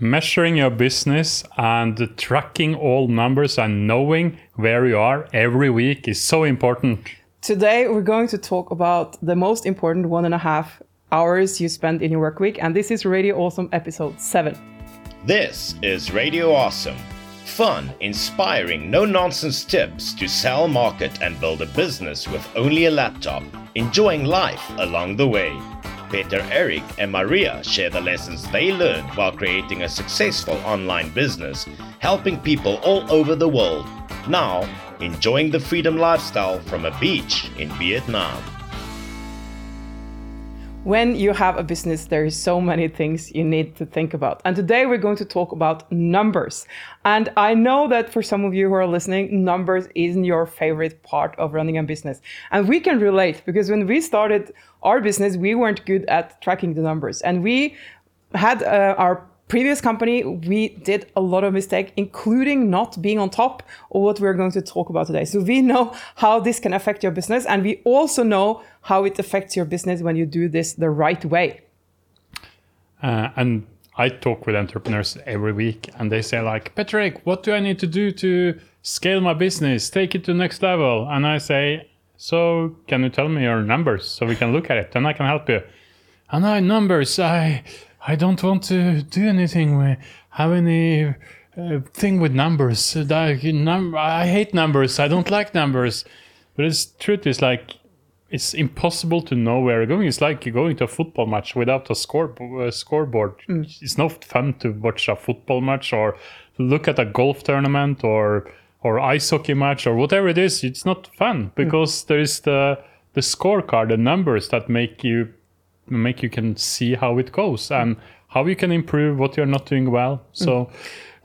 measuring your business and tracking all numbers and knowing where you are every week is so important. Today, we're going to talk about the most important one and a half hours you spend in your work week, and this is Radio AweSM episode 7. This is Radio AweSM. Fun, inspiring, no nonsense tips to sell, market, and build a business with only a laptop, enjoying life along the way. Petter Erik and Maria share the lessons they learned while creating a successful online business, helping people all over the world. Now, enjoying the freedom lifestyle from a beach in Vietnam. When you have a business, there is so many things you need to think about. And today we're going to talk about numbers. And I know that for some of you who are listening, numbers isn't your favorite part of running a business. And we can relate because when we started our business, we weren't good at tracking the numbers. And we had uh, our previous company, we did a lot of mistake, including not being on top of what we're going to talk about today. So we know how this can affect your business, and we also know how it affects your business when you do this the right way. Uh, and I talk with entrepreneurs every week, and they say like, Petter Erik, what do I need to do to scale my business, take it to the next level? And I say, so can you tell me your numbers so we can look at it, and I can help you. And I numbers, I I don't want to do anything with have any uh, thing with numbers. I hate numbers. I don't like numbers. But the truth is like it's impossible to know where you're going. It's like you're going to a football match without a score uh, scoreboard. Mm. It's not fun to watch a football match or look at a golf tournament or or ice hockey match or whatever it is. It's not fun because mm. there is the the scorecard, the numbers that make you make you can see how it goes and how you can improve what you're not doing well. So, mm.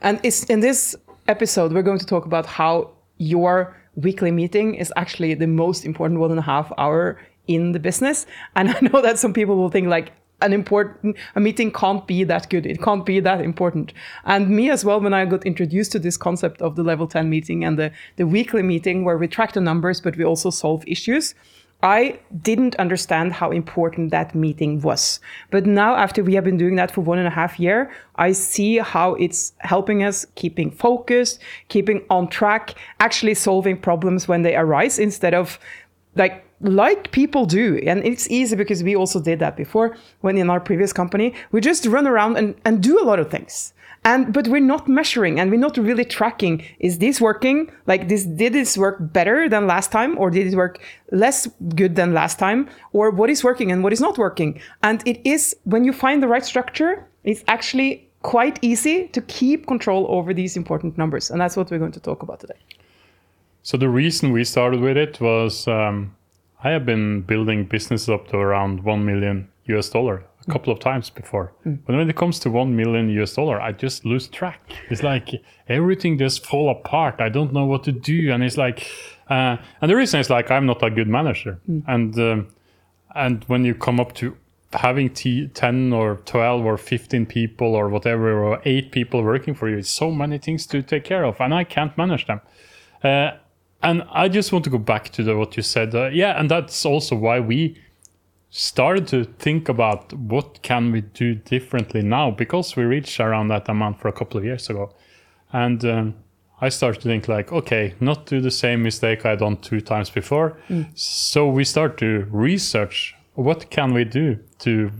and it's in this episode we're going to talk about how your weekly meeting is actually the most important one and a half hour in the business. And I know that some people will think like an important a meeting can't be that good it can't be that important and me as well when i got introduced to this concept of the level 10 meeting and the, the weekly meeting where we track the numbers but we also solve issues I didn't understand how important that meeting was. But now, after we have been doing that for one and a half year, I see how it's helping us keeping focused, keeping on track, actually solving problems when they arise instead of like like people do and it's easy because we also did that before when in our previous company we just run around and, and do a lot of things. And but we're not measuring and we're not really tracking is this working? Like this did this work better than last time or did it work less good than last time? Or what is working and what is not working? And it is when you find the right structure it's actually quite easy to keep control over these important numbers. And that's what we're going to talk about today. So the reason we started with it was um, i have been building businesses up to around 1 million us dollar a couple of times before. Mm. But when it comes to one million US dollar, I just lose track. It's like everything just fall apart. I don't know what to do, and it's like, uh, and the reason is like I'm not a good manager, mm. and um, and when you come up to having t- 10 or 12 or 15 people or whatever or eight people working for you it's so many things to take care of and i can't manage them uh, and i just want to go back to the, what you said uh, yeah and that's also why we started to think about what can we do differently now because we reached around that amount for a couple of years ago and um, i started to think like okay not do the same mistake i done two times before mm. so we start to research what can we do to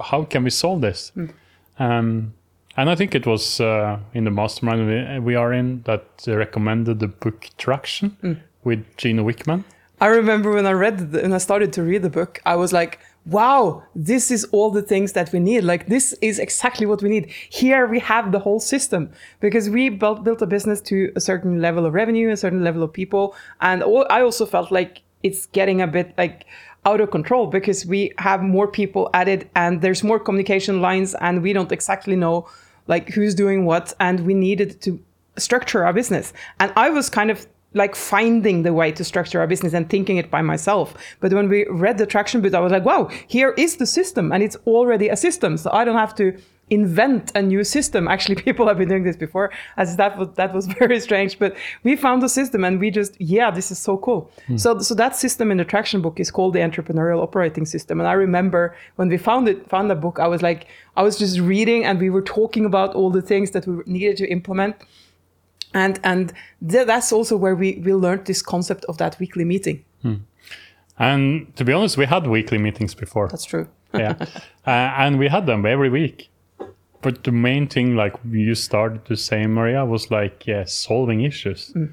how can we solve this mm. um, and i think it was uh, in the mastermind we, we are in that recommended the book traction mm. with Gino Wickman I remember when I read the, when I started to read the book, I was like, wow, this is all the things that we need. Like this is exactly what we need. Here we have the whole system because we built built a business to a certain level of revenue, a certain level of people, and all, I also felt like it's getting a bit like out of control because we have more people added and there's more communication lines and we don't exactly know like who's doing what and we needed to structure our business. And I was kind of like finding the way to structure our business and thinking it by myself. But when we read the traction bit, I was like, wow, here is the system and it's already a system. So I don't have to invent a new system. Actually, people have been doing this before, as that was that was very strange. But we found a system, and we just yeah, this is so cool. So so that system in the traction book is called the entrepreneurial operating system. And I remember when we found it found that book, I was like I was just reading, and we were talking about all the things that we needed to implement. And and th- that's also where we we learned this concept of that weekly meeting. And to be honest, we had weekly meetings before. That's true. yeah, uh, and we had them every week. But the main thing, like you started to say, Maria, was like yeah, solving issues, mm.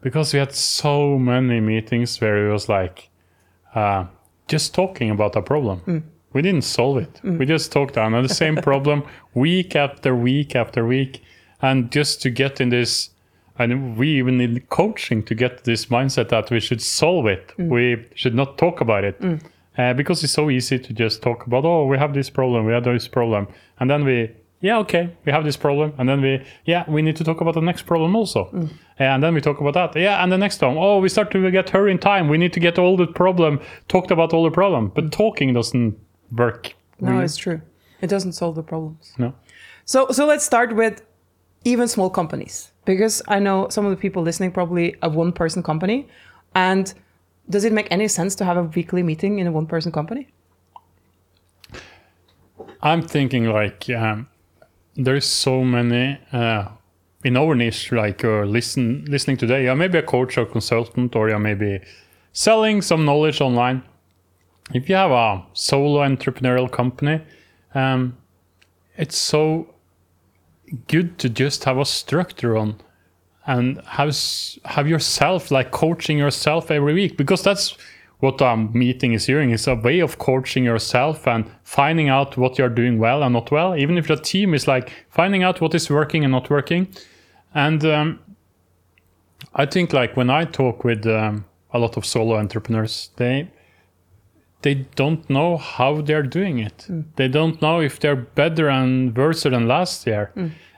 because we had so many meetings where it was like uh, just talking about a problem. Mm. We didn't solve it. Mm. We just talked on the same problem week after week after week, and just to get in this. And we even need coaching to get this mindset that we should solve it. We should not talk about it uh, because it's so easy to just talk about oh we have this problem we have this problem and then we yeah okay. We have this problem and then we yeah we need to talk about the next problem also. And then we talk about that. Yeah and the next one. Oh we start to get her in time. We need to get all the problem talked about all the problem. But talking doesn't work No, it's true. It doesn't solve the problems. no. So so let's start with even small companies. Because I know some of the people listening probably a one person company. And does it make any sense to have a weekly meeting in a one person company? i'm thinking like um, there's so many uh, in our niche like you're listen listening today. You're maybe a coach or consultant or you're maybe selling some knowledge online. If you have a solo entrepreneurial company um, it's so good to just have a structure on and have have yourself like coaching yourself every week because that's what a meeting is doing is a way of coaching yourself and finding out what you're doing well and not well even if your team is like finding out what is working and not working and um, i think like when i talk with um, a lot of solo entrepreneurs they they don't know how they're doing it. They don't know if they're better and worse than last year.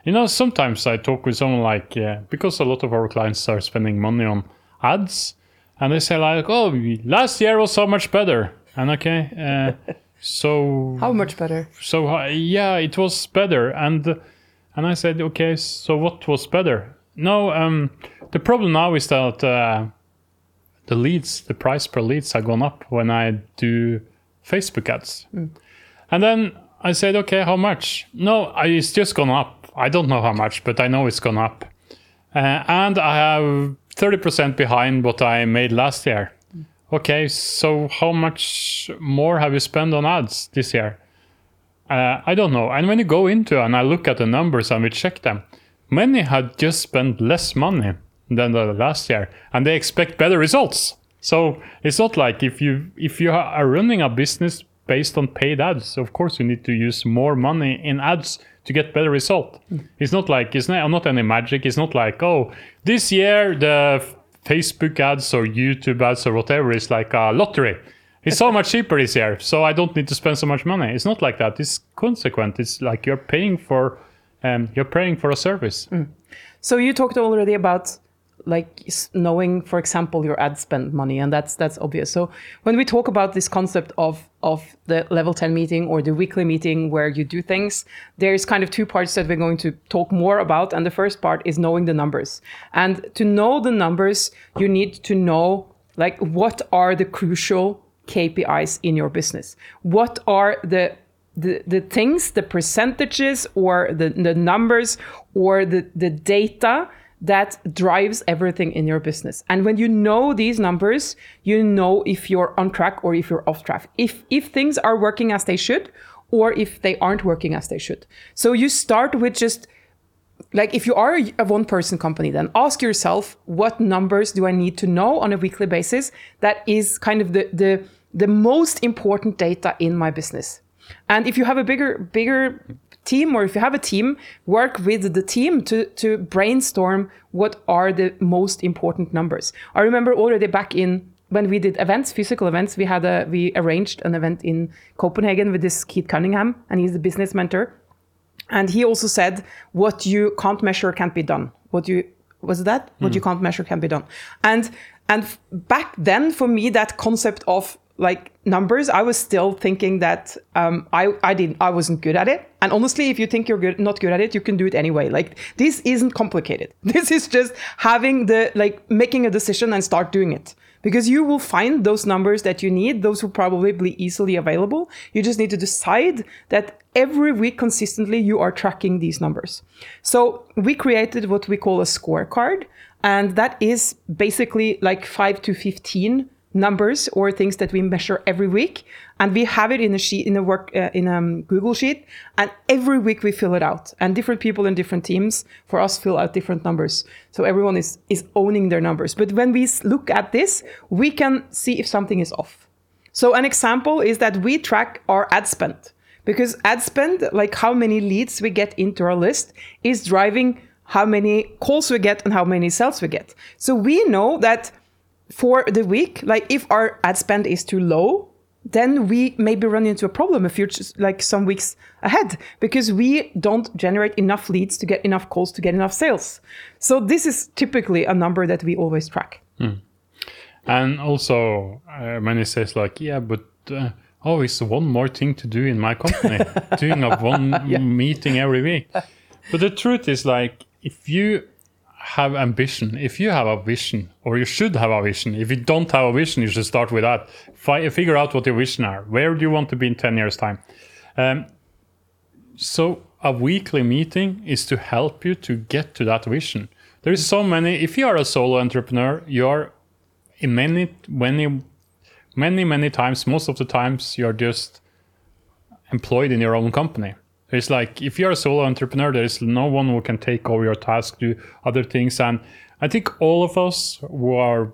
You know, sometimes I talk with someone like, uh, because a lot of our clients are spending money on ads, and they say like, "Oh, last year was so much better." And okay, uh, so How much better? so uh, yeah, it was better. And and I said, okay, so what was better? No, um, the problem now is that uh, the leads, the price per leads, have gone up when I do Facebook ads. And then I said, okay, how much? No, it's just gone up. I don't know how much, but I know it's gone up. Uh, and I have 30% behind what I made last year. Okay, so how much more have you spent on ads this year? Uh, I don't know. And when you go into and I look at the numbers and we check them, many had just spent less money than the last year, and they expect better results. So it's not like if you if you are running a business based on paid ads, of course you need to use more money in ads to get better result. It's not like it's not, not any magic. It's not like oh this year the Facebook ads or YouTube ads or whatever is like a lottery. It's so much cheaper this year, so I don't need to spend so much money. It's not like that. It's consequent. It's like you're paying for, um, you're paying for a service. So you talked already about like knowing, for example, your ad spend money, and that's that's obvious. So when we talk about this concept of of the level 10 meeting or the weekly meeting where you do things, there's kind of two parts that we're going to talk more about. And the first part is knowing the numbers. And to know the numbers, you need to know like what are the crucial KPIs in your business? What are the the, the things, the percentages or the, the numbers or the, the data that drives everything in your business. And when you know these numbers, you know if you're on track or if you're off track. If if things are working as they should or if they aren't working as they should. So you start with just like if you are a one person company then ask yourself what numbers do i need to know on a weekly basis that is kind of the the the most important data in my business and if you have a bigger bigger team or if you have a team work with the team to to brainstorm what are the most important numbers i remember already back in when we did events physical events we had a we arranged an event in copenhagen with this keith cunningham and he's a business mentor and he also said, "What you can't measure can't be done. What you was that? What hmm. you can't measure can be done." And and back then, for me, that concept of like numbers, I was still thinking that um, I I didn't I wasn't good at it. And honestly, if you think you're good not good at it, you can do it anyway. Like this isn't complicated. This is just having the like making a decision and start doing it. Because you will find those numbers that you need. Those will probably be easily available. You just need to decide that every week consistently you are tracking these numbers. So we created what we call a scorecard, and that is basically like five to fifteen numbers or things that we measure every week and we have it in a sheet in a work uh, in a um, google sheet and every week we fill it out. And different people in different teams for us fill out different numbers. So everyone is is owning their numbers. But when we look at this we can see if something is off. So an example is that we track our ad spend because ad spend like how many leads we get into our list is driving how many calls we get and how many sales we get. So we know that for the week, like if our ad spend is too low, then we maybe run into a problem a few like some weeks ahead because we don't generate enough leads to get enough calls to get enough sales. So this is typically a number that we always track. Mm. And also, uh, many says like, yeah, but uh, oh, it's one more thing to do in my company, doing a one yeah. meeting every week. But the truth is like, if you have ambition, if you have a vision, or you should have a vision, if you don't have a vision, you should start with that. Fi figure out what your vision are. Where do you want to be in 10 years' time? Um, so a weekly meeting is to help you to get to that vision. There is so many. If you are a solo entrepreneur, you are in many, many, many, many times. Most of the times, you are just employed in your own company. It's like if you're a solo entrepreneur, there is no one who can take over your task, do other things. And I think all of us who are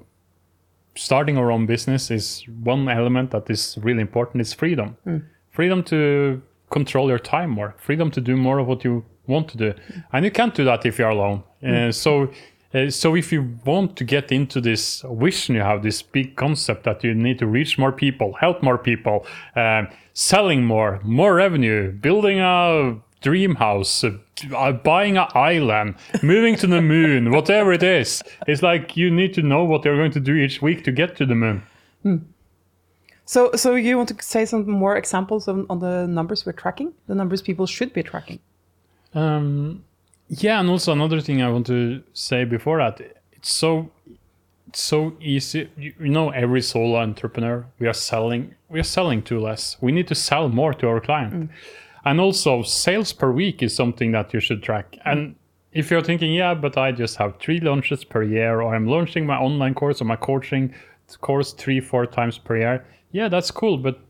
starting our own business is one element that is really important is freedom. Mm. Freedom to control your time more, freedom to do more of what you want to do. Mm. And you can't do that if you're alone. Mm. Uh, so uh, so if you want to get into this vision, you have this big concept that you need to reach more people, help more people, uh, selling more, more revenue, building a dream house, uh, buying an island, moving to the moon, whatever it is. It's like you need to know what you're going to do each week to get to the moon. Hmm. So, so you want to say some more examples on, on the numbers we're tracking, the numbers people should be tracking? Um, yeah, and also another thing I want to say before that, it's so it's so easy. You, you know, every solo entrepreneur, we are selling we are selling too less. We need to sell more to our client. Mm. And also sales per week is something that you should track. And if you're thinking, yeah, but I just have three launches per year, or I'm launching my online course or my coaching course three, four times per year, yeah, that's cool. But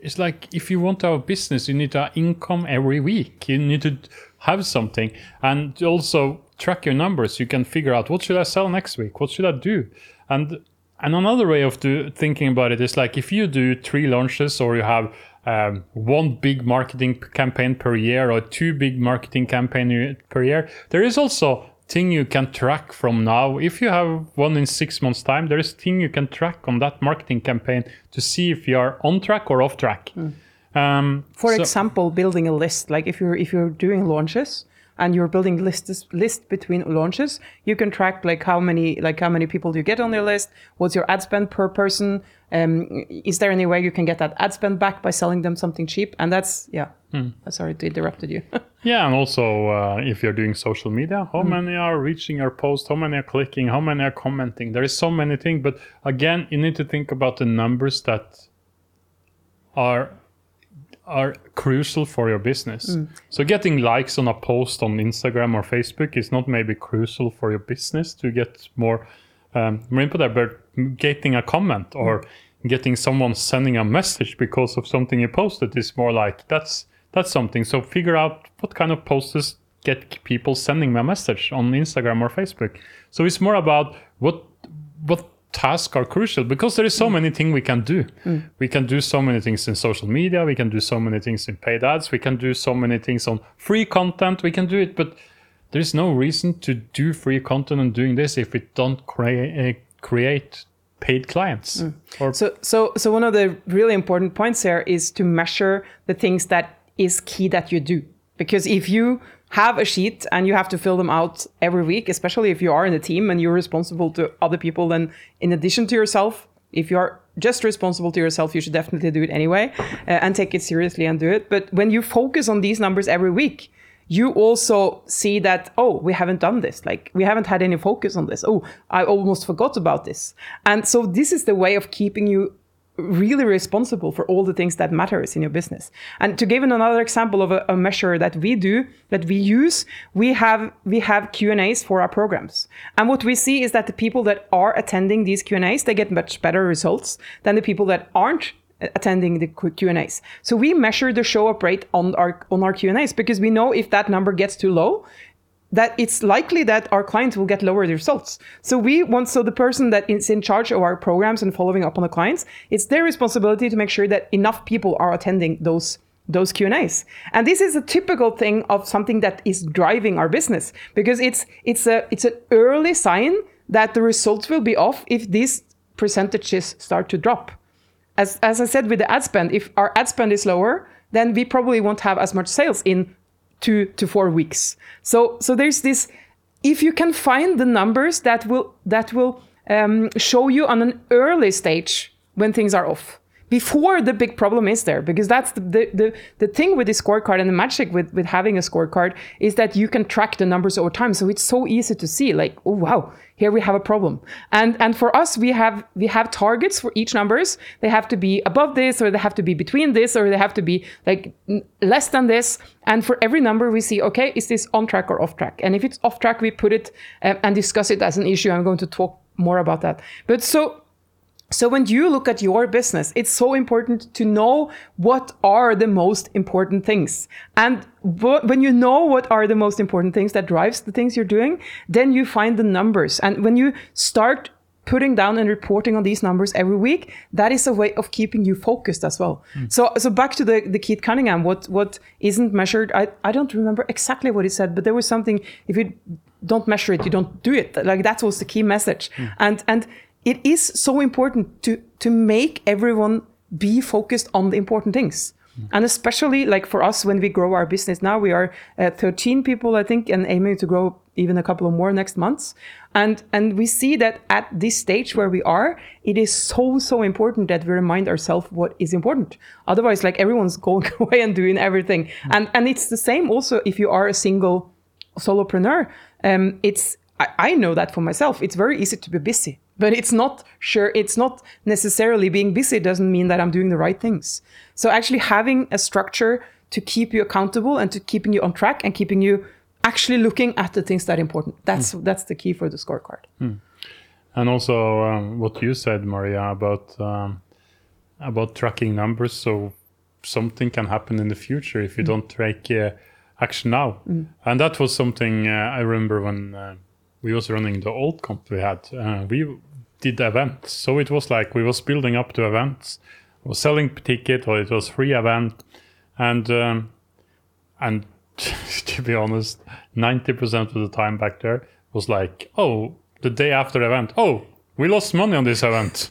it's like if you want to have a business, you need to have income every week. You need to have something and also track your numbers. You can figure out what should I sell next week? What should I do? And and another way of do, thinking about it is like if you do three launches or you have um, one big marketing campaign per year or two big marketing campaign per year, there is also thing you can track from now. If you have one in six months' time, there is thing you can track on that marketing campaign to see if you are on track or off track. Mm. Um, For so, example, building a list, like if you're if you're doing launches and you're building lists list between launches, you can track like how many like how many people do you get on your list, what's your ad spend per person, um, is there any way you can get that ad spend back by selling them something cheap? And that's yeah. Hmm. Sorry to interrupted you. yeah, and also uh, if you're doing social media, how hmm. many are reaching your post? How many are clicking? How many are commenting? There is so many things, but again, you need to think about the numbers that are are crucial for your business. Mm. So getting likes on a post on Instagram or Facebook is not maybe crucial for your business to get more um, more input there, but getting a comment or mm. getting someone sending a message because of something you posted is more like that's that's something. So figure out what kind of posts get people sending me a message on Instagram or Facebook. So it's more about what what tasks are crucial because there is so mm. many things we can do. Mm. We can do so many things in social media. We can do so many things in paid ads. We can do so many things on free content. We can do it, but there is no reason to do free content and doing this if we don't create uh, create paid clients. Mm. Or so, so, so one of the really important points here is to measure the things that is key that you do. Because if you have a sheet and you have to fill them out every week, especially if you are in a team and you're responsible to other people. Then, in addition to yourself, if you're just responsible to yourself, you should definitely do it anyway uh, and take it seriously and do it. But when you focus on these numbers every week, you also see that oh we haven't done this like we haven't had any focus on this oh i almost forgot about this and so this is the way of keeping you really responsible for all the things that matters in your business. And to give another example of a, a, measure that we do, that we use, we have we have Q&As for our programs. And what we see is that the people that are attending these Q&As, they get much better results than the people that aren't attending the Q&As. So we measure the show up rate on our on our Q&As because we know if that number gets too low, that it's likely that our clients will get lower results. So we want so the person that is in charge of our programs and following up on the clients, it's their responsibility to make sure that enough people are attending those those Q&As. And this is a typical thing of something that is driving our business because it's it's a it's an early sign that the results will be off if these percentages start to drop. As as I said with the ad spend, if our ad spend is lower, then we probably won't have as much sales in two to four weeks. So so there's this. If you can find the numbers that will that will um, show you on an early stage when things are off, before the big problem is there because that's the, the, the, the, thing with the scorecard and the magic with, with having a scorecard is that you can track the numbers over time so it's so easy to see like oh wow here we have a problem. And and for us we have we have targets for each numbers. They have to be above this or they have to be between this or they have to be like less than this. And for every number we see okay is this on track or off track? And if it's off track we put it uh, and discuss it as an issue. I'm going to talk more about that. But so so when you look at your business, it's so important to know what are the most important things. And when you know what are the most important things that drives the things you're doing, then you find the numbers. And when you start putting down and reporting on these numbers every week, that is a way of keeping you focused as well. Mm. So, so back to the, the Keith Cunningham, what, what isn't measured, I, I don't remember exactly what he said, but there was something, if you don't measure it, you don't do it. Like that was the key message. Mm. And, and it is so important to to make everyone be focused on the important things. Mm. and especially like for us when we grow our business now we are uh, 13 people i think and aiming to grow even a couple of more next months. And and we see that at this stage where we are it is so so important that we remind ourselves what is important. Otherwise like everyone's going away and doing everything. Mm. and and it's the same also if you are a single solopreneur. Um, it's I, I know that for myself. It's very easy to be busy but it's not sure it's not necessarily being busy doesn't mean that i'm doing the right things so actually having a structure to keep you accountable and to keeping you on track and keeping you actually looking at the things that are important that's mm. that's the key for the scorecard mm. and also um, what you said maria about um, about tracking numbers so something can happen in the future if you mm. don't take uh, action now mm. and that was something uh, i remember when uh, we was running the old comp we had. Uh, we did events. So it was like we was building up to events. We was selling ticket or it was free event. And um, and to be honest 90% of the time back there was like oh the day after event oh we lost money on this event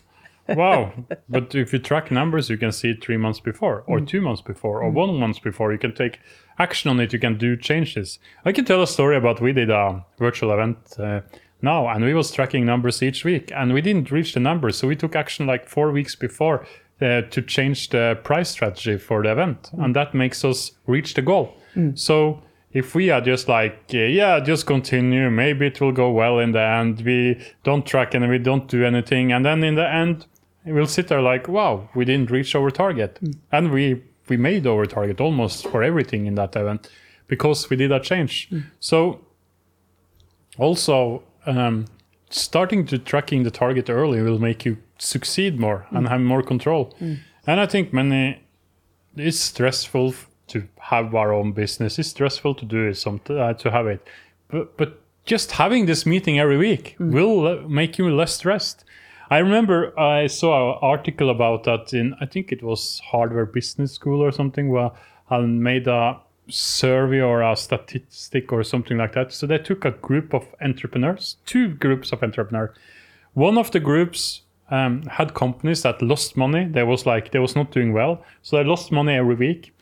wow but if you track numbers you can see it three months before or mm. two months before or mm. one month before you can take action on it you can do changes i can tell a story about we did a virtual event uh, now and we was tracking numbers each week and we didn't reach the numbers so we took action like four weeks before uh, to change the price strategy for the event mm. and that makes us reach the goal mm. so if we are just like uh, yeah just continue maybe it will go well in the end we don't track and we don't do anything and then in the end we'll sit there like, wow, we didn't reach our target, mm. and we we made our target almost for everything in that event because we did a change. Mm. So also um, starting to tracking the target early will make you succeed more mm. and have more control. Mm. And I think many it's stressful to have our own business. It's stressful to do it, some uh, to have it, but but just having this meeting every week mm. will uh, make you less stressed I remember I saw an article about that in I think it was Harvard Business School or something where I made a survey or a statistic or something like that. So they took a group of entrepreneurs, two groups of entrepreneurs. One of the groups um, had companies that lost money. They was like they was not doing well, so they lost money every week.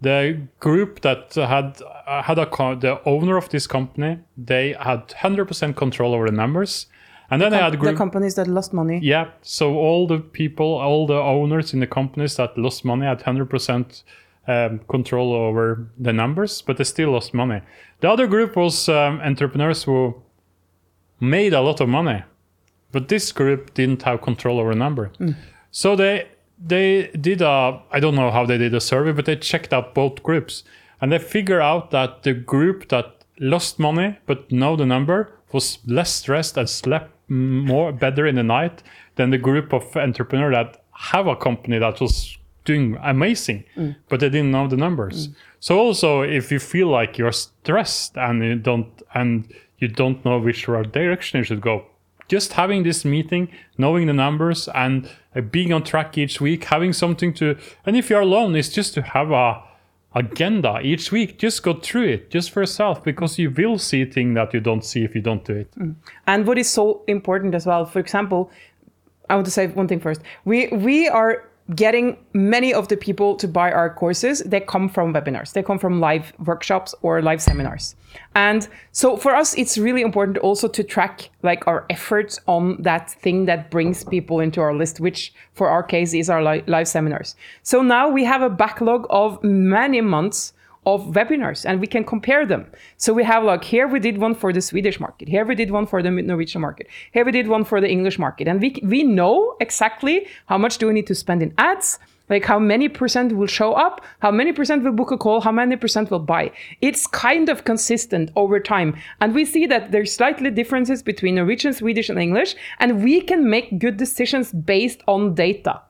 The group that had uh, had a the owner of this company, they had 100% control over the numbers And then I had a the companies that lost money. Yeah. So all the people, all the owners in the companies that lost money had 100% um, control over the numbers, but they still lost money. The other group was um, entrepreneurs who made a lot of money, but this group didn't have control over the number. So they they did a I don't know how they did a survey, but they checked out both groups and they figured out that the group that lost money but know the number was less stressed and slept more better in the night than the group of entrepreneurs that have a company that was doing amazing but they didn't know the numbers. So also if you feel like you're stressed and you don't and you don't know which direction you should go just having this meeting knowing the numbers and uh, being on track each week having something to and if you're alone it's just to have a agenda each week just go through it just for yourself because you will see things that you don't see if you don't do it mm. And what is so important as well, for example, I want to say one thing first. We we are getting many of the people to buy our courses. They come from webinars. They come from live workshops or live seminars. And so for us, it's really important also to track like our efforts on that thing that brings people into our list, which for our case is our li- live seminars. So now we have a backlog of many months of webinars and we can compare them. So we have like here we did one for the Swedish market, here we did one for the Norwegian market, here we did one for the English market, and we we know exactly how much do we need to spend in ads, like how many percent will show up, how many percent will book a call, how many percent will buy. It's kind of consistent over time, and we see that there's slightly differences between Norwegian, Swedish, and English, and we can make good decisions based on data.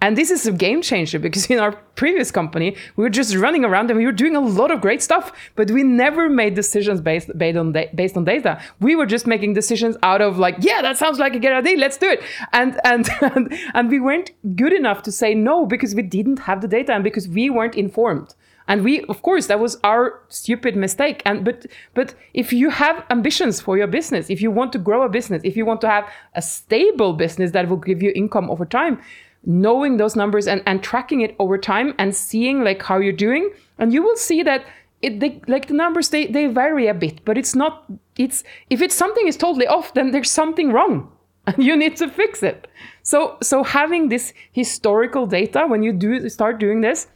And this is a game changer because in our previous company, we were just running around and we were doing a lot of great stuff, but we never made decisions based based on based on data. We were just making decisions out of like, yeah, that sounds like a good idea, let's do it. And and and, and we weren't good enough to say no because we didn't have the data and because we weren't informed. And we, of course, that was our stupid mistake. And but but if you have ambitions for your business, if you want to grow a business, if you want to have a stable business that will give you income over time, knowing those numbers and, and tracking it over time and seeing like how you're doing. And you will see that it they, like the numbers they, they vary a bit but it's not it's if it's something is totally off then there's something wrong and you need to fix it. So so having this historical data when you do start doing this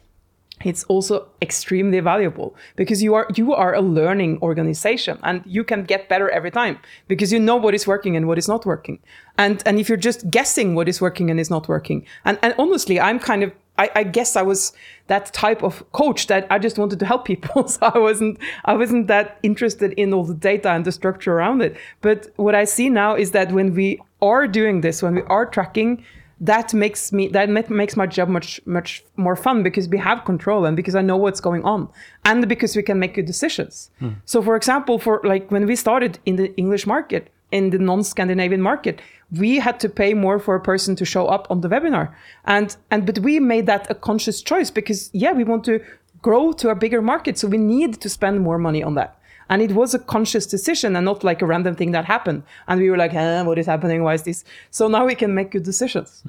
it's also extremely valuable because you are you are a learning organization and you can get better every time because you know what is working and what is not working and and if you're just guessing what is working and is not working and and honestly i'm kind of I, I guess I was that type of coach that I just wanted to help people. So I wasn't I wasn't that interested in all the data and the structure around it. But what I see now is that when we are doing this, when we are tracking, that makes me that makes my job much much more fun because we have control and because I know what's going on and because we can make good decisions. Hmm. So for example, for like when we started in the English market, in the non-Scandinavian market, we had to pay more for a person to show up on the webinar. And and but we made that a conscious choice because yeah, we want to grow to a bigger market, so we need to spend more money on that. And it was a conscious decision and not like a random thing that happened. And we were like, eh, what is happening? Why is this? So now we can make good decisions.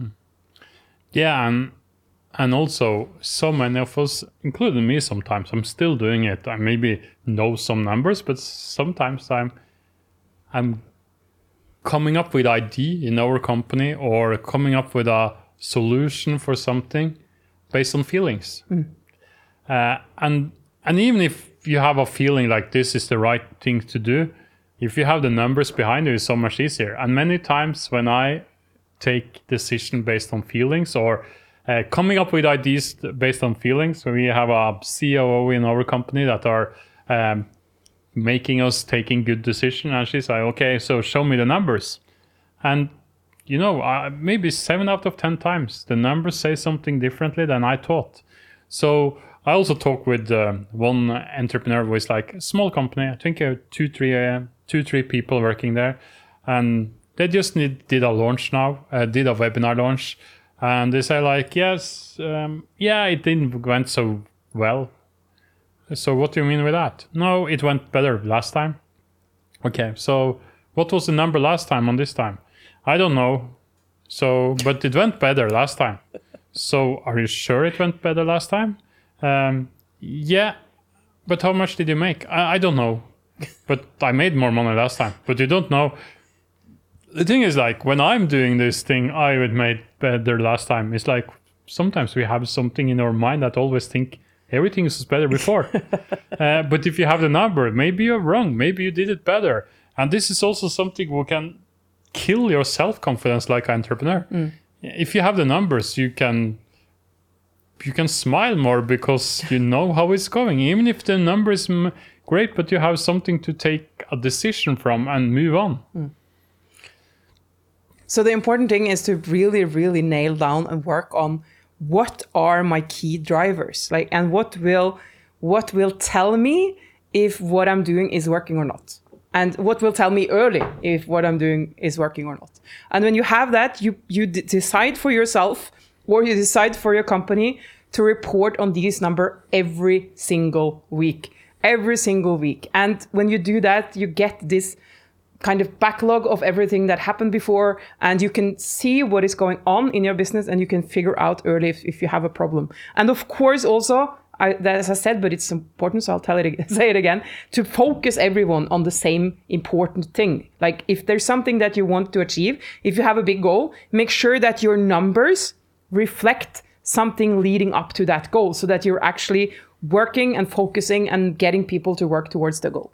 Yeah, and and also so many of us, including me, sometimes I'm still doing it. I maybe know some numbers, but sometimes I'm I'm coming up with idea in our company or coming up with a solution for something based on feelings. Uh, and and even if you have a feeling like this is the right thing to do, if you have the numbers behind you, it's so much easier. And many times when I take decision based on feelings or uh, coming up with ideas based on feelings. We have a COO in our company that are um, making us taking good decision, and she's like, "Okay, so show me the numbers," and you know, uh, maybe seven out of ten times the numbers say something differently than I thought. So I also talked with uh, one entrepreneur who is like a small company. I think uh, two, three, uh, two, three people working there, and they just need, did a launch now, uh, did a webinar launch, and they say like, yes, um, yeah, it didn't went so well. So what do you mean with that? No, it went better last time. Okay, so what was the number last time on this time? I don't know. So, but it went better last time. So, are you sure it went better last time? Um, yeah, but how much did you make? I, I don't know. But I made more money last time. But you don't know. the thing is like when I'm doing this thing I would made better last time. It's like sometimes we have something in our mind that always think everything is better before. uh, but if you have the number, maybe you're wrong. Maybe you did it better. And this is also something who can kill your self confidence like an entrepreneur. If you have the numbers, you can you can smile more because you know how it's going. Even if the number is great, but you have something to take a decision from and move on. Hmm. So the important thing is to really, really nail down and work on what are my key drivers, like, and what will, what will tell me if what I'm doing is working or not, and what will tell me early if what I'm doing is working or not. And when you have that, you you decide for yourself or you decide for your company to report on these number every single week, every single week. And when you do that, you get this kind of backlog of everything that happened before and you can see what is going on in your business and you can figure out early if, if you have a problem and of course also I, as i said but it's important so i'll tell it say it again to focus everyone on the same important thing like if there's something that you want to achieve if you have a big goal make sure that your numbers reflect something leading up to that goal so that you're actually working and focusing and getting people to work towards the goal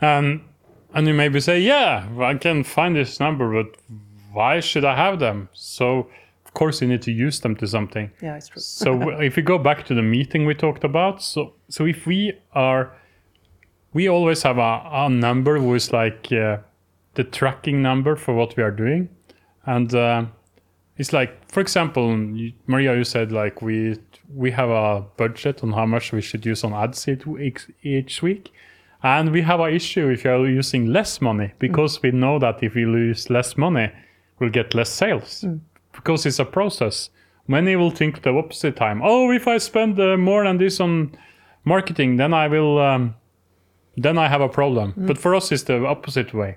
And and you maybe say, yeah, I can find this number, but why should I have them? So of course you need to use them to something. yeah it's true so if we go back to the meeting we talked about, so so if we are, we always have a, a number who is like uh, the tracking number for what we are doing, and uh, it's like, for example, Maria, you said like we we have a budget on how much we should use on ads each, week. And we have an issue if you're using less money because we know that if we lose less money, we'll get less sales because it's a process. Many will think the opposite time. Oh, if I spend uh, more than this on marketing, then I will, um, then I have a problem. But for us, it's the opposite way.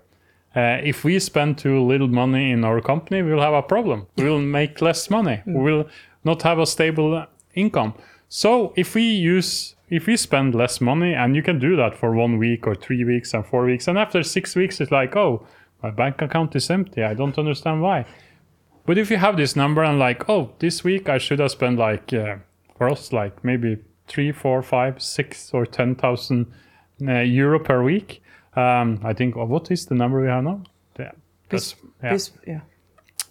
Uh, if we spend too little money in our company, we will have a problem. We will make less money. We will not have a stable income. So if we use, if we spend less money, and you can do that for one week or three weeks and four weeks, and after six weeks, it's like, oh, my bank account is empty. I don't understand why. But if you have this number and like, oh, this week I should have spent like uh, for us like maybe three, four, five, six, or ten thousand uh, euro per week. Um, I think. Oh, what is the number we have now? Yeah, that's, yeah, yeah.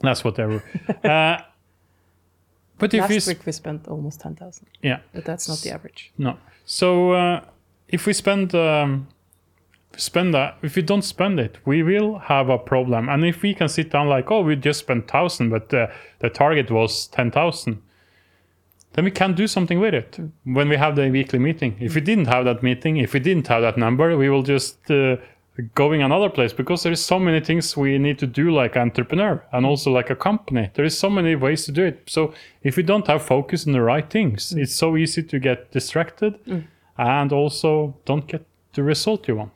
that's whatever. uh, but if Last we, week we spent almost 10,000, yeah, but that's not the average. no. So uh, if we spend um, spend that, if we don't spend it, we will have a problem. And if we can sit down like, oh, we just spent thousand, but uh, the target was ten thousand, then we can do something with it when we have the weekly meeting. If we didn't have that meeting, if we didn't have that number, we will just uh, going another place because there is so many things we need to do like entrepreneur and also like a company. There is so many ways to do it. So if we don't have focus on the right things, it's so easy to get distracted and also don't get the result you want.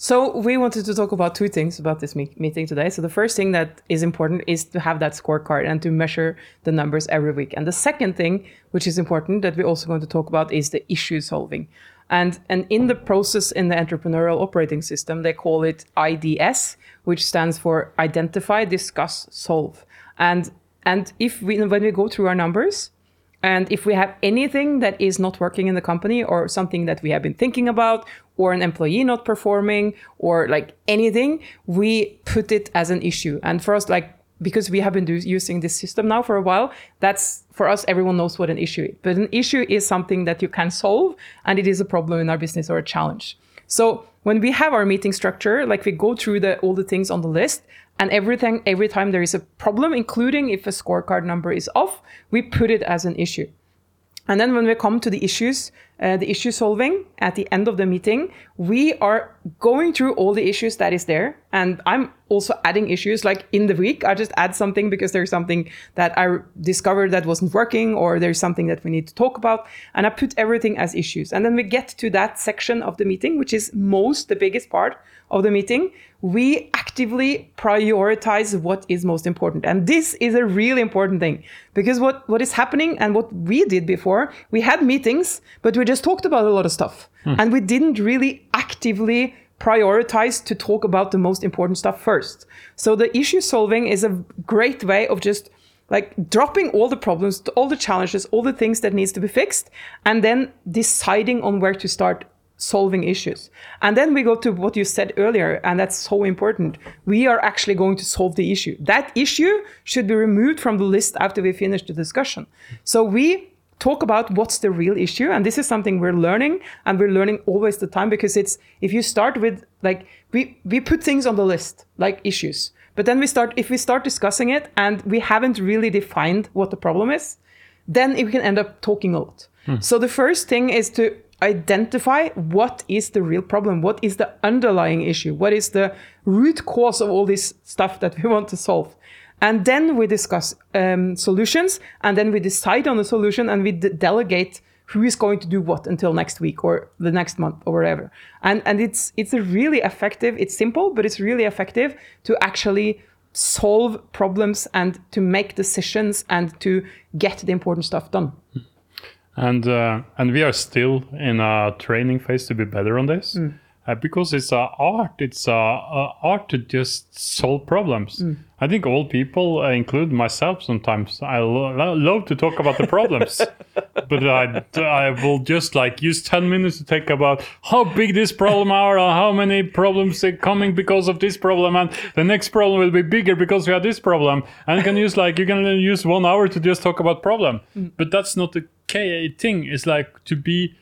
So we wanted to talk about two things about this me- meeting today. So the first thing that is important is to have that scorecard and to measure the numbers every week. And the second thing, which is important that we're also going to talk about, is the issue solving. And and in the process in the entrepreneurial operating system, they call it IDS, which stands for identify, discuss, solve. And and if we when we go through our numbers, and if we have anything that is not working in the company or something that we have been thinking about or an employee not performing or like anything, we put it as an issue. And for us, like, because we have been do- using this system now for a while, that's for us, everyone knows what an issue is. But an issue is something that you can solve and it is a problem in our business or a challenge. So when we have our meeting structure, like we go through the all the things on the list, and everything every time there is a problem, including if a scorecard number is off, we put it as an issue. And then when we come to the issues, uh, the issue solving at the end of the meeting, we are going through all the issues that is there. And I'm also adding issues like in the week. I just add something because there's something that I discovered that wasn't working or there's something that we need to talk about. And I put everything as issues. And then we get to that section of the meeting, which is most the biggest part of the meeting. We actively prioritize what is most important. And this is a really important thing because what, what is happening and what we did before, we had meetings, but we just talked about a lot of stuff. Hmm. And we didn't really actively prioritize to talk about the most important stuff first. So the issue solving is a great way of just like dropping all the problems, all the challenges, all the things that needs to be fixed, and then deciding on where to start solving issues. And then we go to what you said earlier, and that's so important. We are actually going to solve the issue. That issue should be removed from the list after we finish the discussion. So we talk about what's the real issue and this is something we're learning and we're learning always the time because it's if you start with like we we put things on the list like issues but then we start if we start discussing it and we haven't really defined what the problem is then we can end up talking a lot hmm. so the first thing is to identify what is the real problem what is the underlying issue what is the root cause of all this stuff that we want to solve. And then we discuss um, solutions and then we decide on the solution and we de- delegate who is going to do what until next week or the next month or whatever. And and it's it's really effective it's simple but it's really effective to actually solve problems and to make decisions and to get the important stuff done and uh, and we are still in a training phase to be better on this uh, because it's a art it's a, a art to just solve problems. I think all people uh, include myself sometimes. I lo- lo- love to talk about the problems but I, I will just like use 10 minutes to think about how big this problem are or how many problems are coming because of this problem and the next problem will be bigger because we have this problem. And you can use like you can use one hour to just talk about problem. But that's not the key thing is like to be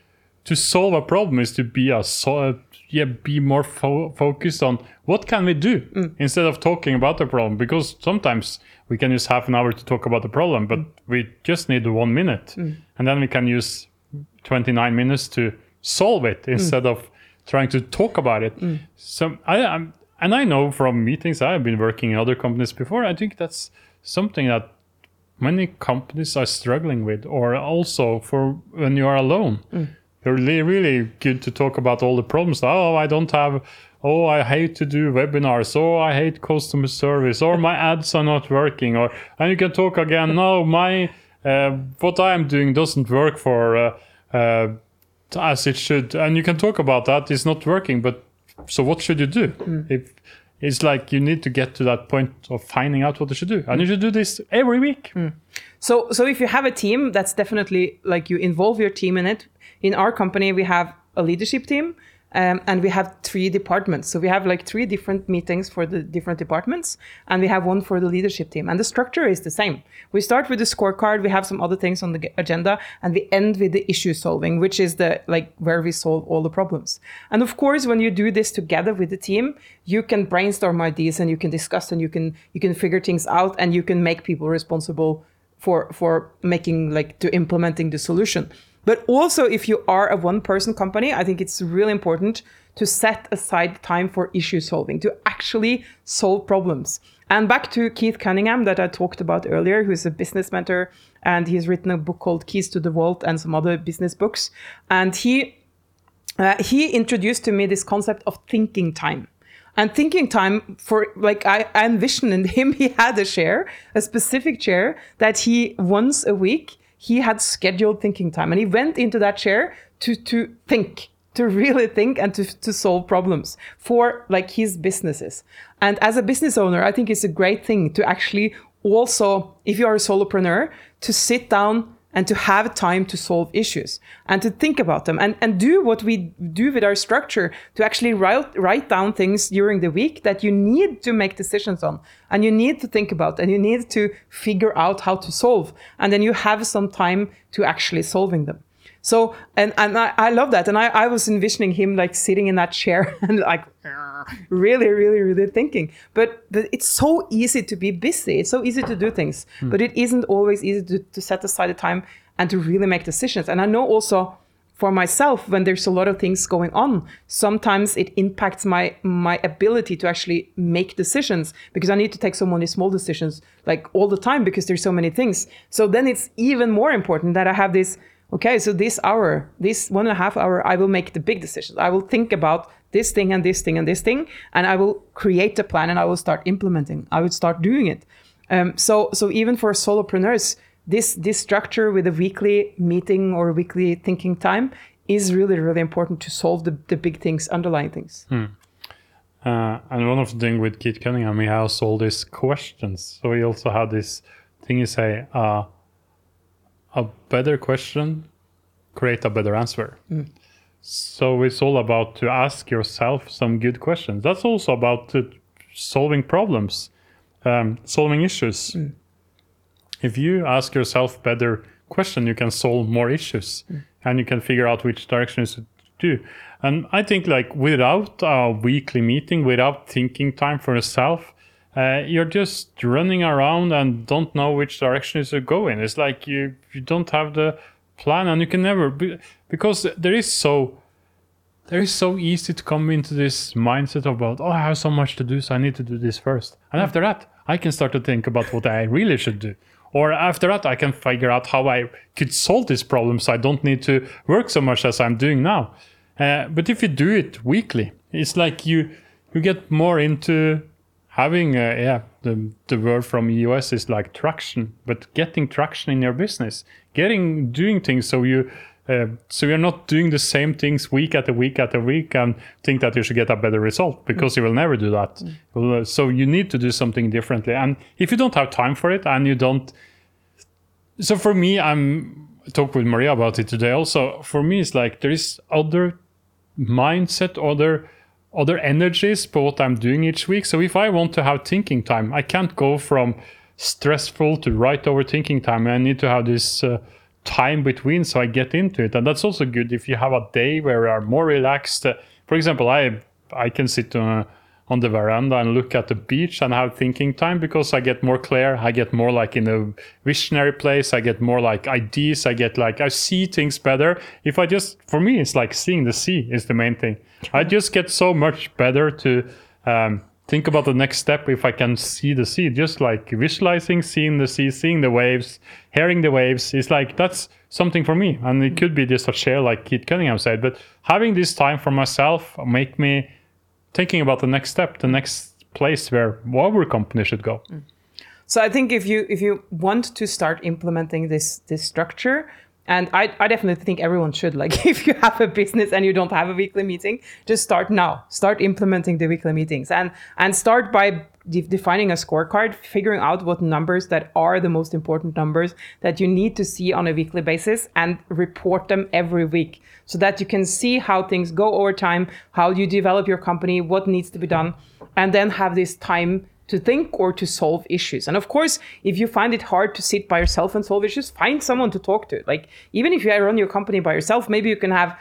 to solve a problem is to be a so, yeah be more fo- focused on what can we do mm. instead of talking about the problem. Because sometimes we can use half an hour to talk about the problem but we just need one minute. Mm. And then we can use 29 minutes to solve it mm. instead of trying to talk about it. So I, I'm, and i know from meetings i've been working in other companies before i think that's something that many companies are struggling with or also for when you are alone. They're really, really good to talk about all the problems. Oh i don't have oh i hate to do webinars. Oh i hate customer service. Or my ads are not working. Or and you can talk again no my uh, what i am doing doesn't work for uh, uh, as it should. And you can talk about that it's not working but so what should you do? If it's like you need to get to that point of finding out what you should do. And you mm. should do this every week. Mm. So, so if you have a team, that's definitely like you involve your team in it. In our company, we have a leadership team, um, and we have three departments. So we have like three different meetings for the different departments, and we have one for the leadership team. And the structure is the same. We start with the scorecard. We have some other things on the agenda, and we end with the issue solving, which is the like where we solve all the problems. And of course, when you do this together with the team, you can brainstorm ideas and you can discuss and you can you can figure things out and you can make people responsible for for making like to implementing the solution but also if you are a one person company i think it's really important to set aside time for issue solving to actually solve problems. And back to keith cunningham that i talked about earlier who's a business mentor and he's written a book called keys to the vault and some other business books. And he uh, he introduced to me this concept of thinking time. And thinking time for like I, envisioned him he had a chair a specific chair that he once a week he had scheduled thinking time and he went into that chair to to think to really think and to, to solve problems for like his businesses. And as a business owner i think it's a great thing to actually also if you are a solopreneur to sit down and to have time to solve issues and to think about them and, and do what we do with our structure to actually write, write down things during the week that you need to make decisions on and you need to think about and you need to figure out how to solve. And then you have some time to actually solving them so and and I, I love that. And I, I was envisioning him like sitting in that chair and like really really really thinking. But, but it's so easy to be busy. It's so easy to do things. Hmm. But it isn't always easy to, to set aside the time and to really make decisions. And i know also for myself when there's a lot of things going on sometimes it impacts my my ability to actually make decisions because i need to take so many small decisions like all the time because there's so many things. So then it's even more important that i have this okay so this hour this one and a half hour i will make the big decisions. I will think about this thing and this thing and this thing and i will create a plan and i will start implementing. I will start doing it. Um, so so even for solopreneurs this this structure with a weekly meeting or weekly thinking time is really really important to solve the, the big things underlying things. Uh, and one of the things with Keith Cunningham, he has all these questions. So he also had this thing you say, uh, a better question create a better answer. Hmm. So it's all about to ask yourself some good questions. That's also about solving problems, um, solving issues. Hmm. If you ask yourself better question, you can solve more issues, hmm. and you can figure out which direction is to do. And I think like without a weekly meeting, without thinking time for yourself, uh, you're just running around and don't know which direction is to go in. It's like you you don't have the plan, and you can never be, because there is so there is so easy to come into this mindset about oh I have so much to do, so I need to do this first, and after that I can start to think about what I really should do. Or after that, I can figure out how I could solve this problem so I don't need to work so much as I'm doing now. Uh, but if you do it weekly, it's like you you get more into having uh, yeah the the word from us is like traction, but getting traction in your business, getting doing things so you. Uh, so you're not doing the same things week after week after week and think that you should get a better result because you will never do that. Well, uh, So you need to do something differently. And if you don't have time for it and you don't, so for me, I'm talk with Maria about it today. Also, for me, it's like there is other mindset, other other energies for what I'm doing each week. So if I want to have thinking time, I can't go from stressful to right over thinking time. I need to have this uh, time between so I get into it. And that's also good if you have a day where you are more relaxed. For example, I I can sit on, on the veranda and look at the beach and have thinking time because I get more clear. I get more like in a visionary place. I get more like ideas. I get like I see things better. If I just for me, it's like seeing the sea is the main thing. I just get so much better to um, think about the next step if I can see the sea. Just like visualizing, seeing the sea, seeing the waves, hearing the waves. It's like that's something for me, and it could be just a share like Keith Cunningham said. But having this time for myself make me thinking about the next step, the next place where our company should go. Mm. So I think if you if you want to start implementing this this structure, and I, I definitely think everyone should like if you have a business and you don't have a weekly meeting, just start now. Start implementing the weekly meetings and and start by de- defining a scorecard, figuring out what numbers that are the most important numbers that you need to see on a weekly basis and report them every week so that you can see how things go over time, how you develop your company, what needs to be done, and then have this time to think or to solve issues. And of course, if you find it hard to sit by yourself and solve issues, find someone to talk to. Like even if you run your company by yourself, maybe you can have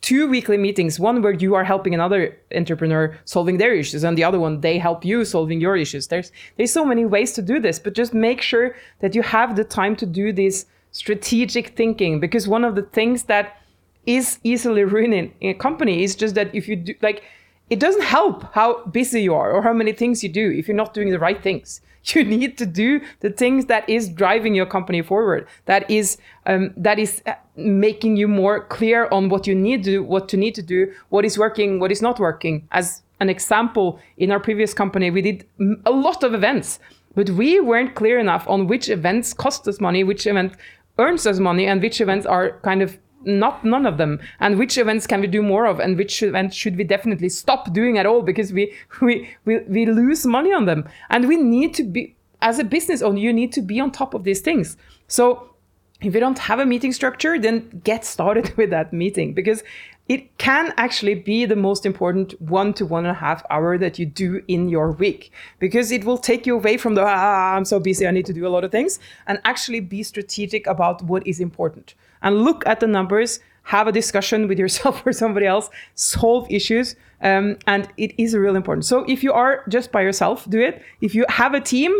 two weekly meetings, one where you are helping another entrepreneur solving their issues and the other one they help you solving your issues. There's there's so many ways to do this, but just make sure that you have the time to do this strategic thinking because one of the things that is easily ruining a company is just that if you do like it doesn't help how busy you are or how many things you do if you're not doing the right things. You need to do the things that is driving your company forward that is um, that is uh, making you more clear on what you need to do what you need to do what is working what is not working. As an example in our previous company we did a lot of events but we weren't clear enough on which events cost us money which event earns us money and which events are kind of not none of them. And which events can we do more of? And which events should we definitely stop doing at all? Because we we we, we lose money on them. And we need to be as a business owner you need to be on top of these things. So if you don't have a meeting structure then get started with that meeting. Because it can actually be the most important one to one and a half hour that you do in your week. Because it will take you away from the ah, i'm so busy i need to do a lot of things and actually be strategic about what is important and look at the numbers have a discussion with yourself or somebody else solve issues um, and it is really important. So if you are just by yourself do it. If you have a team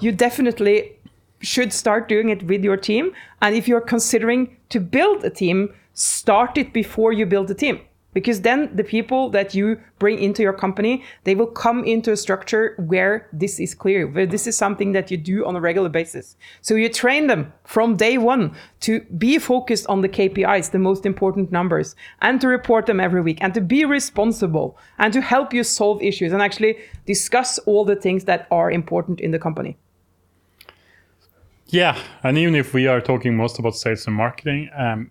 you definitely should start doing it with your team. And if you're considering to build a team start it before you build a team because then the people that you bring into your company they will come into a structure where this is clear where this is something that you do on a regular basis. So you train them from day one to be focused on the kpis the most important numbers and to report them every week and to be responsible and to help you solve issues and actually discuss all the things that are important in the company. Yeah, and even if we are talking most about sales and marketing, um,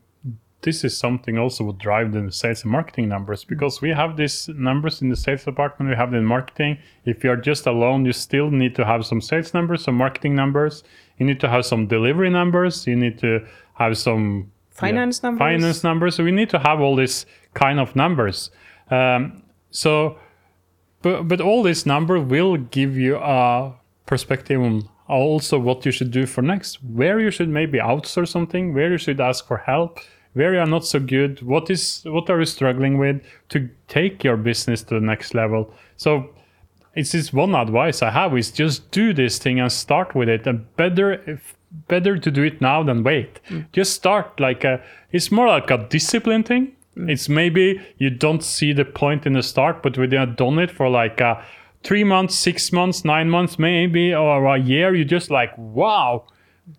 this is something also would drive the sales and marketing numbers because we have these numbers in the sales department, we have them in marketing. If you're just alone, you still need to have some sales numbers, some marketing numbers. You need to have some delivery numbers. You need to have some Finance numbers. Finance numbers. So we need to have all these kind of numbers. Um, so, but but all these number will give you a perspective on also what you should do for next, where you should maybe outsource something, where you should ask for help, where you are not so good, what is what are you struggling with to take your business to the next level. So it's this one advice I have is just do this thing and start with it. And better if better to do it now than wait. Just start like a it's more like a discipline thing. It's maybe you don't see the point in the start, but when you have done it for like uh, three months, six months, nine months, maybe, or a year, you just like, wow,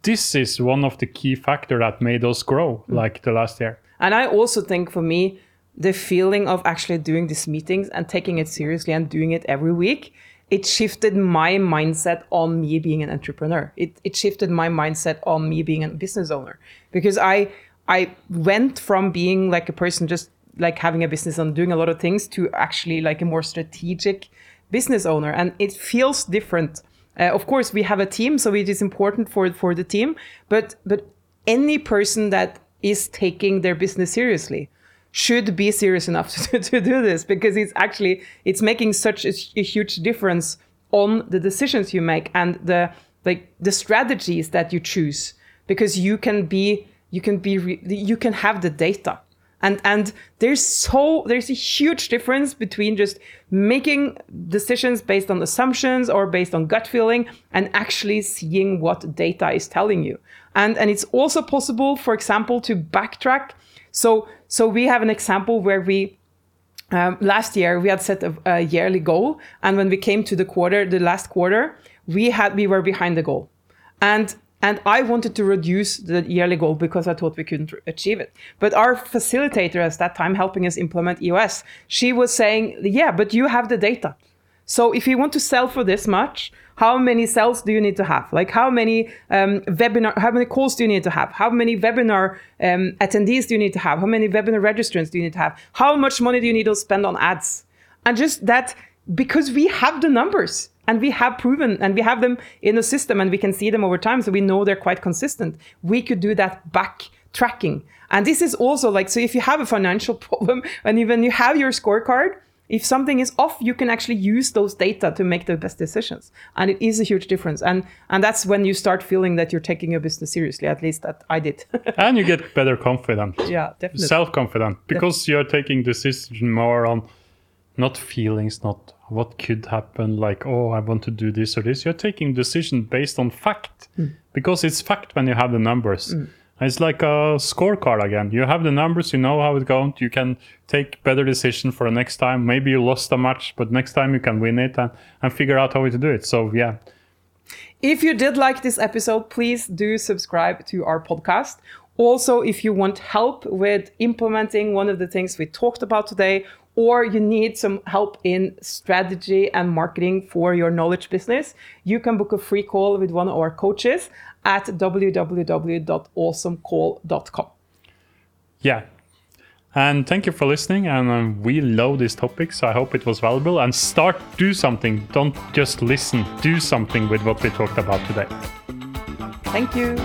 this is one of the key factor that made us grow mm. like the last year. And I also think for me, the feeling of actually doing these meetings and taking it seriously and doing it every week, it shifted my mindset on me being an entrepreneur. It, it shifted my mindset on me being a business owner because I I went from being like a person just like having a business and doing a lot of things to actually like a more strategic business owner, and it feels different. Uh, of course, we have a team, so it is important for for the team. But but any person that is taking their business seriously should be serious enough to, to do this because it's actually it's making such a, a huge difference on the decisions you make and the like the strategies that you choose because you can be you can be you can have the data and and there's so there's a huge difference between just making decisions based on assumptions or based on gut feeling and actually seeing what data is telling you. And and it's also possible for example to backtrack. So so we have an example where we um, last year we had set a, a yearly goal. And when we came to the quarter the last quarter we had we were behind the goal. And and I wanted to reduce the yearly goal because I thought we couldn't achieve it. But our facilitator at that time, helping us implement EOS, she was saying, Yeah, but you have the data. So if you want to sell for this much, how many sales do you need to have? Like how many um, webinar, how many calls do you need to have? How many webinar um, attendees do you need to have? How many webinar registrants do you need to have? How much money do you need to spend on ads? And just that, because we have the numbers and we have proven and we have them in the system and we can see them over time so we know they're quite consistent. We could do that back tracking and this is also like so if you have a financial problem and even you have your scorecard if something is off you can actually use those data to make the best decisions. And it is a huge difference. And and that's when you start feeling that you're taking your business seriously at least that i did. And you get better confident. yeah definitely. Self-confident because you're taking decision more on not feelings, not what could happen, like, oh, I want to do this or this. You're taking decision based on fact mm. because it's fact when you have the numbers. Mm. It's like a scorecard again. You have the numbers, you know how it goes. You can take better decision for the next time. Maybe you lost a match, but next time you can win it and, and figure out how to do it. So yeah, If you did like this episode, please do subscribe to our podcast. Also, if you want help with implementing one of the things we talked about today, or you need some help in strategy and marketing for your knowledge business, you can book a free call with one of our coaches at www.awesomecall.com. yeah. And thank you for listening. And um, we love this topic, so I hope it was valuable. And start do something. Don't just listen. Do something with what we talked about today. Thank you.